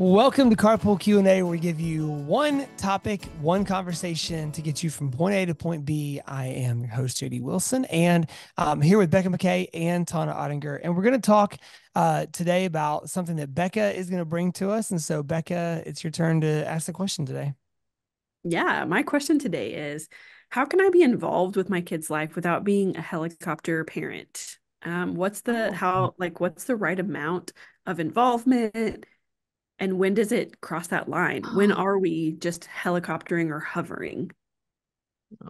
Welcome to Carpool Q&A where we give you one topic, one conversation to get you from point A to point B. I am your host, JD Wilson, and I'm here with Becca McKay and Tana Ottinger. And we're going to talk uh, today about something that Becca is going to bring to us. And so, Becca, it's your turn to ask the question today. Yeah, my question today is how can I be involved with my kid's life without being a helicopter parent? Um, what's the Oh. how like what's the right amount of involvement? And when does it cross that line? When are we just helicoptering or hovering?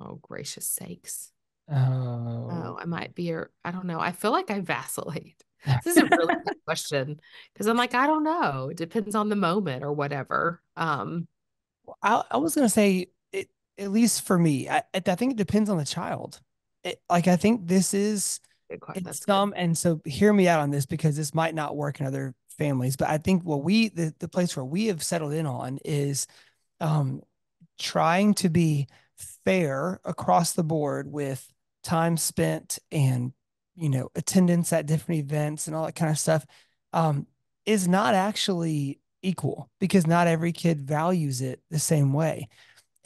Oh, gracious sakes. Oh, Oh, I might be, or I don't know. I feel like I vacillate. This is a really good question because I'm like, I don't know. It depends on the moment or whatever. Um, I, I was going to say, it, at least for me, I, I think it depends on the child. It, like, I think this is good que- in good. some, and so hear me out on this because this might not work in other families, but I think what we, the, the place where we have settled in on is um, trying to be fair across the board with time spent and, you know, attendance at different events and all that kind of stuff um, is not actually equal because not every kid values it the same way.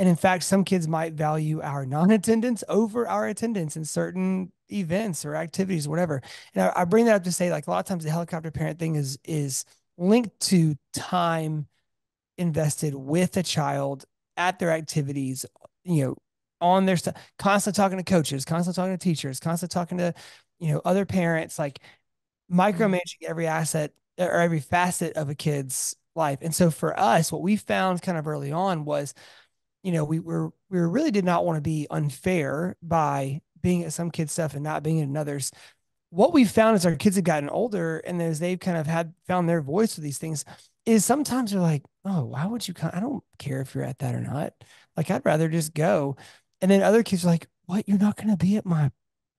And in fact, some kids might value our non-attendance over our attendance in certain events or activities, or whatever. And I, I bring that up to say, like a lot of times, the helicopter parent thing is is linked to time invested with a child at their activities. You know, on their stuff, constantly talking to coaches, constantly talking to teachers, constantly talking to you know other parents, like mm-hmm. micromanaging every asset or every facet of a kid's life. And so for us, what we found kind of early on was you know, we were we really did not want to be unfair by being at some kids' stuff and not being at others. What we found as our kids have gotten older and as they've kind of had found their voice with these things, is sometimes they're like, "Oh, why would you come? I don't care if you're at that or not. Like, I'd rather just go." And then other kids are like, "What? You're not going to be at my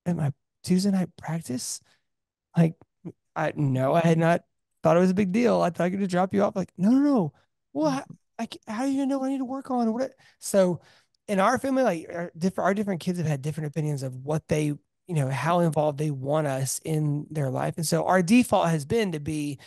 at my Tuesday night practice?" Like, I no, I had not thought it was a big deal. I thought I could just drop you off. Like, no, no, no. Well, mm. how, I, ca- how do you know what I need to work on? What? So, in our family, like our different, our different kids have had different opinions of what they, you know, how involved they want us in their life, and so our default has been to be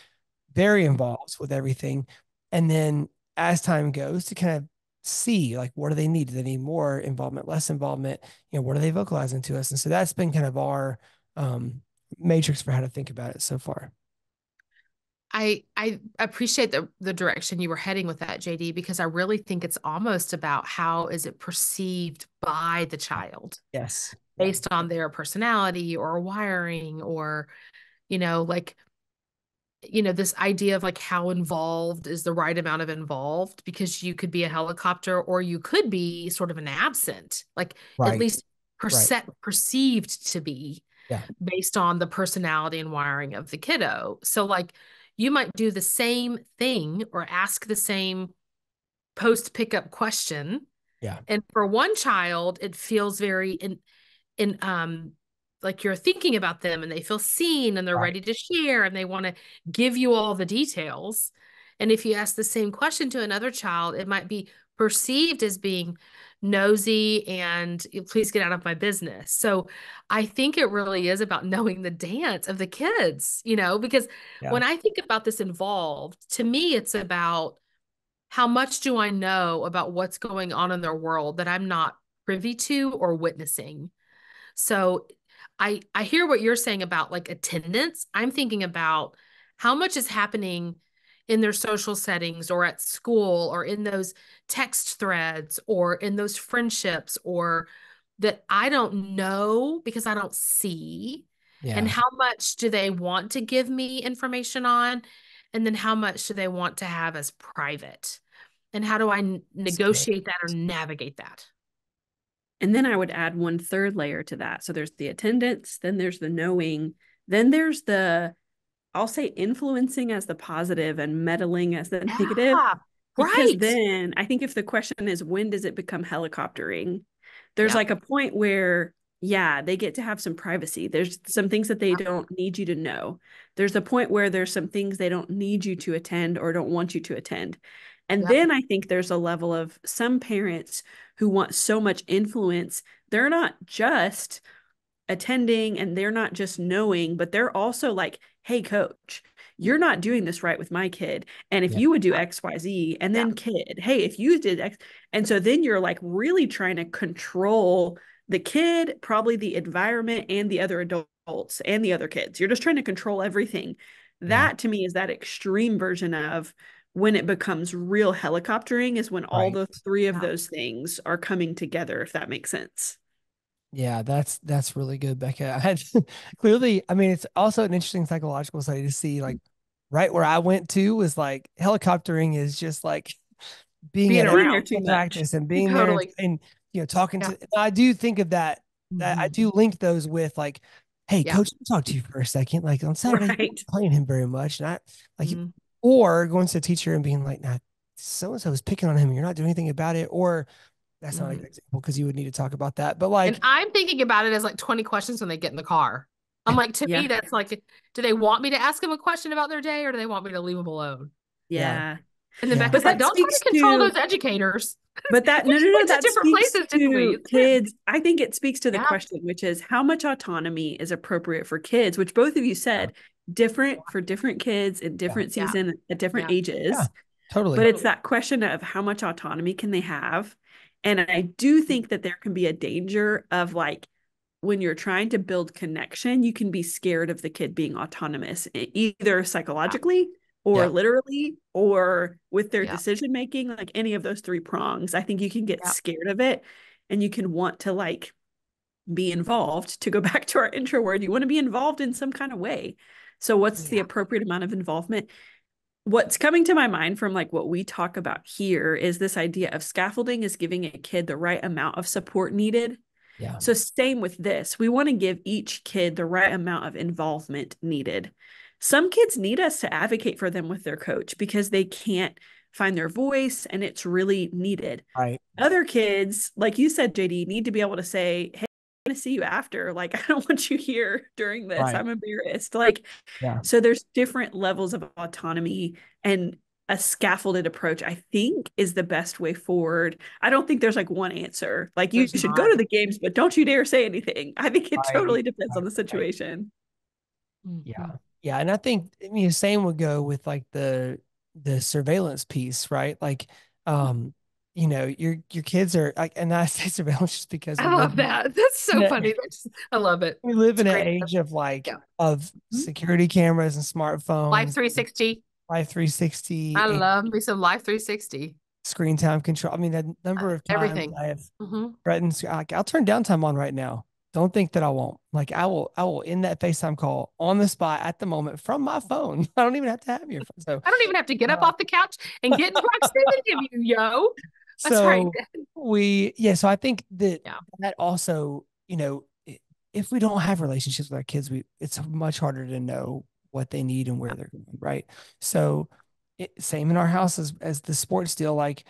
very involved with everything, and then as time goes, to kind of see like what do they need? Do they need more involvement, less involvement? You know, what are they vocalizing to us? And so that's been kind of our um, matrix for how to think about it so far. I I appreciate the the direction you were heading with that, JD, because I really think it's almost about how is it perceived by the child Yes. based on their personality or wiring or, you know, like, you know, this idea of like how involved is the right amount of involved because you could be a helicopter or you could be sort of an absent, like Right. at least perce- perceived to be Yeah. based on the personality and wiring of the kiddo. So like you might do the same thing or ask the same post pickup question. Yeah. And for one child, it feels very in in um like you're thinking about them and they feel seen and they're Right. ready to share and they want to give you all the details. And if you ask the same question to another child, it might be perceived as being nosy and please get out of my business. So I think it really is about knowing the dance of the kids, you know, because Yeah. when I think about this involved, to me, it's about how much do I know about what's going on in their world that I'm not privy to or witnessing. So I I hear what you're saying about like attendance. I'm thinking about how much is happening in their social settings or at school or in those text threads or in those friendships or that I don't know because I don't see. Yeah. And how much do they want to give me information on? And then how much do they want to have as private? And how do I n- That's good. negotiate that or navigate that? And then I would add one third layer to that. So there's the attendance, then there's the knowing, then there's the I'll say influencing as the positive and meddling as the negative. Yeah, Because right. then I think if the question is when does it become helicoptering, there's Yeah. like a point where, yeah, they get to have some privacy. There's some things that they don't need you to know. There's a point where there's some things they don't need you to attend or don't want you to attend. And Yep. then I think there's a level of some parents who want so much influence, they're not just attending and they're not just knowing, but they're also like, hey, coach, you're not doing this right with my kid. And if Yeah. you would do XYZ, and then kid, hey, if you did X, and so then you're like really trying to control the kid, probably the environment, and the other adults and the other kids. You're just trying to control everything. Mm-hmm. That to me is that extreme version of when it becomes real helicoptering is when all the three of Yeah. those things are coming together, if that makes sense. Yeah, that's that's really good, Becca. I had clearly, I mean, it's also an interesting psychological study to see like right where I went to was like helicoptering is just like being Being around. Too practice and being Totally. there and, and, you know talking Yeah. to I do think of that that I Mhm. do link those with like, hey, Yeah. coach, talk to you for a second. Like on Saturday, Right. playing him very much. not I like Mhm. or going to the teacher and being like, nah, so and so is picking on him, you're not doing anything about it, or that's not a Mhm. good example because you would need to talk about that. But like and I'm thinking about it as like 20 questions when they get in the car. I'm like, to Yeah. me, that's like, do they want me to ask them a question about their day or do they want me to leave them alone? Yeah. Yeah. And then Yeah. Becca's But like, don't try to control to- those educators. But that no no no went that different speaks places, to kids. I think it speaks to the Yeah. question, which is how much autonomy is appropriate for kids, which both of you said different for different kids in different Yeah. season at different Yeah. ages. Yeah. totally. But it's that question of how much autonomy can they have? And I do think that there can be a danger of like when you're trying to build connection, you can be scared of the kid being autonomous, either psychologically or Yeah. literally or with their Yeah. decision making, like any of those three prongs. I think you can get Yeah. scared of it and you can want to like be involved. To go back to our intro word, you want to be involved in some kind of way. So, what's the appropriate amount of involvement? What's coming to my mind from like what we talk about here is this idea of scaffolding is giving a kid the right amount of support needed. yeah. So same with this. We want to give each kid the right amount of involvement needed. Some kids need us to advocate for them with their coach because they can't find their voice and it's really needed. Right. Other kids, like you said, JD, need to be able to say, Hey, I'm gonna see you after. Like, I don't want you here during this. Right. I'm embarrassed. Like, Yeah. so there's different levels of autonomy and a scaffolded approach, I think, is the best way forward. I don't think there's like one answer. Like you There's should go to the games, but don't you dare say anything. I think it Right, totally depends on the right, right. situation. Yeah. Mhm. Yeah. And I think I mean the same would go with like the the surveillance piece, right? Like um, you know, your your kids are like and I say surveillance just because I love that. That's so Yeah. funny. That's, I love it. We live in It's an age of like Yeah. of security cameras and smartphones, Life 360. Life 360, I love me some Life 360. screen time control. I mean, the number of times everything. I have hmm threatened, like, I'll turn downtime on right now. Don't think that I won't. Like I will, I will end that FaceTime call on the spot at the moment from my phone. I don't even have to have your phone. So, I don't even have to get up Uh, off the couch and get in proximity of you, yo. That's so right. we, yeah. So I think that Yeah. that also, you know, if we don't have relationships with our kids, we it's much harder to know what they need and where they're going, right? So, it, same in our house as as the sports deal. Like,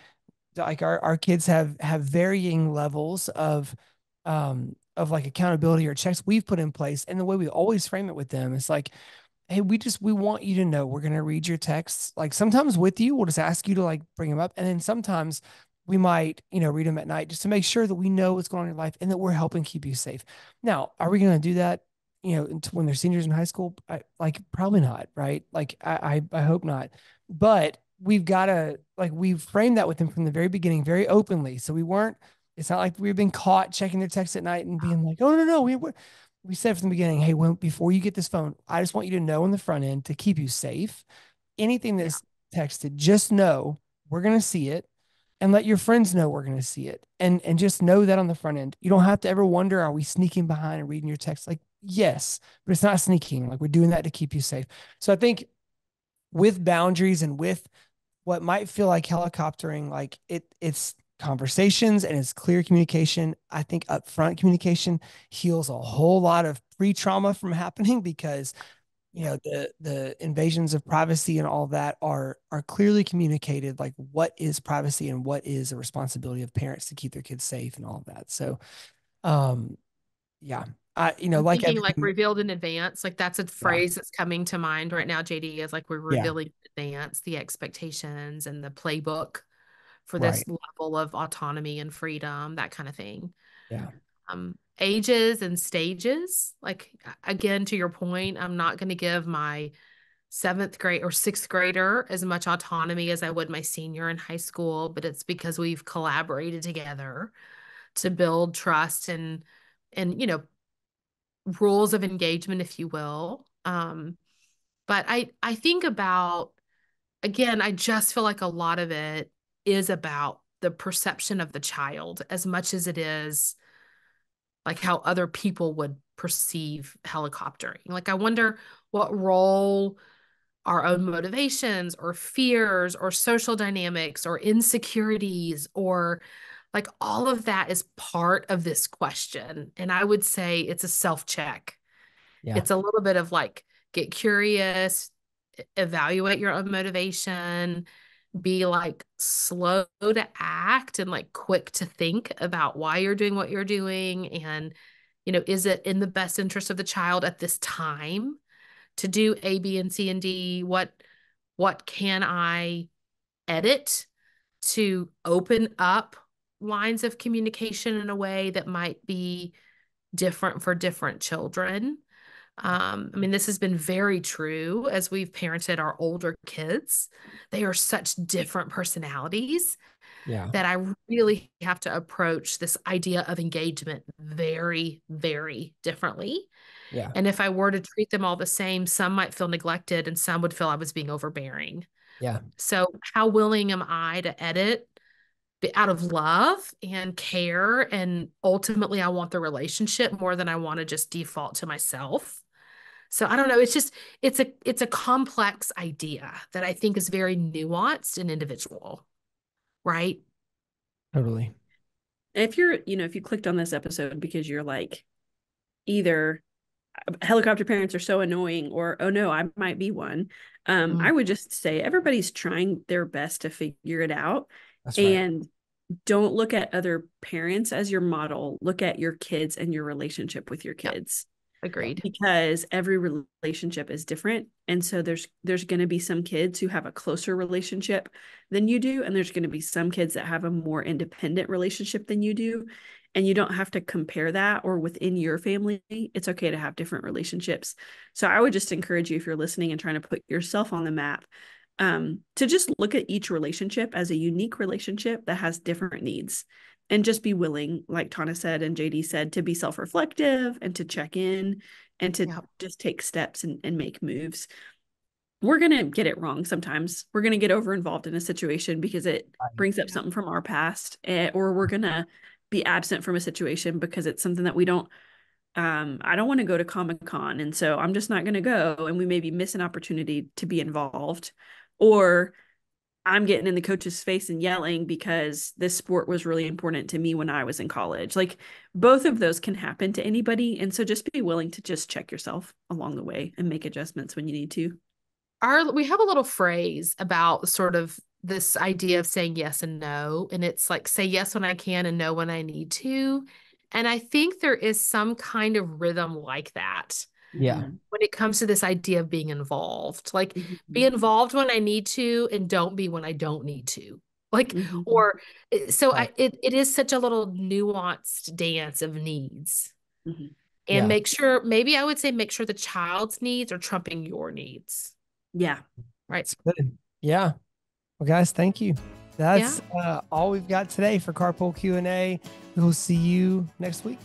like our our kids have have varying levels of um of like accountability or checks we've put in place and the way we always frame it with them is like hey we just we want you to know we're going to read your texts like sometimes with you we'll just ask you to like bring them up and then sometimes we might you know read them at night just to make sure that we know what's going on in your life and that we're helping keep you safe. Now are we going to do that you know until when they're seniors in high school? I, like probably not right? Like I, I i hope not. But we've got to like we've framed that with them from the very beginning very openly. So we weren't it's not like we've been caught checking their texts at night and being like, oh no, no, we we we said from the beginning, hey, when before you get this phone, I just want you to know on the front end to keep you safe. Anything that's texted, just know we're gonna see it and let your friends know we're gonna see it. And and just know that on the front end. You don't have to ever wonder, are we sneaking behind and reading your text? Like, yes, but it's not sneaking. Like we're doing that to keep you safe. So I think with boundaries and with what might feel like helicoptering, like it it's conversations and it's clear communication. I think upfront communication heals a whole lot of pre-trauma from happening because you know the the invasions of privacy and all that are are clearly communicated like what is privacy and what is the responsibility of parents to keep their kids safe and all of that. So um yeah. I you know I'm like thinking like revealed in advance. Like that's a phrase that's coming to mind right now, JD, is like we're Yeah. revealing in advance the expectations and the playbook for this level of autonomy and freedom, that kind of thing. Yeah. Um, ages and stages. Like again, to your point, I'm not going to give my seventh grade or sixth grader as much autonomy as I would my senior in high school, but it's because we've collaborated together to build trust and and you know rules of engagement, if you will. Um, but I I think about again, I just feel like a lot of it is about the perception of the child as much as it is like how other people would perceive helicoptering. Like I wonder what role our own motivations or fears or social dynamics or insecurities or like all of that is part of this question. And I would say it's a self check. Yeah. It's a little bit of like get curious, evaluate your own motivation, be like slow to act and like quick to think about why you're doing what you're doing. And, you know, is it in the best interest of the child at this time to do A, B, and C and D? What what can I edit to open up lines of communication in a way that might be different for different children. Um, I mean, this has been very true as we've parented our older kids. They are such different personalities yeah. that I really have to approach this idea of engagement very, very differently. Yeah. And if I were to treat them all the same, some might feel neglected and some would feel I was being overbearing. Yeah. So, how willing am I to edit out of love and care and ultimately i want the relationship more than i want to just default to myself so i don't know it's just it's a it's a complex idea that i think is very nuanced and individual right totally if you're you know if you clicked on this episode because you're like either uh, helicopter parents are so annoying or oh no i might be one um mm. i would just say everybody's trying their best to figure it out right. And don't look at other parents as your model. Look at your kids and your relationship with your kids. Agreed. Because every relationship is different. And so there's there's going to be some kids who have a closer relationship than you do and there's going to be some kids that have a more independent relationship than you do. And you don't have to compare that or within your family, it's okay to have different relationships. So I would just encourage you if you're listening and trying to put yourself on the map, um, to just look at each relationship as a unique relationship that has different needs and just be willing, like Tana said and JD said, to be self reflective and to check in and to yeah. just take steps and, and make moves. We're going to get it wrong sometimes. We're going to get over involved in a situation because it brings up something from our past, eh, or we're going to be absent from a situation because it's something that we don't um, I don't want to go to Comic Con, and so I'm just not going to go. And we maybe miss an opportunity to be involved or I'm getting in the coach's face and yelling because this sport was really important to me when I was in college. Like both of those can happen to anybody. And so just be willing to just check yourself along the way and make adjustments when you need to. Our we have a little phrase about sort of this idea of saying yes and no. And it's like say yes when I can and no when I need to. And I think there is some kind of rhythm like that yeah mm-hmm. when it comes to this idea of being involved like mm-hmm. be involved when i need to and don't be when i don't need to like mm-hmm. or eh, so right. I, it, it is such a little nuanced dance of needs mm-hmm. and yeah. make sure maybe i would say make sure the child's needs are trumping your needs yeah right yeah well guys thank you that's yeah. uh, all we've got today for carpool q&a we will see you next week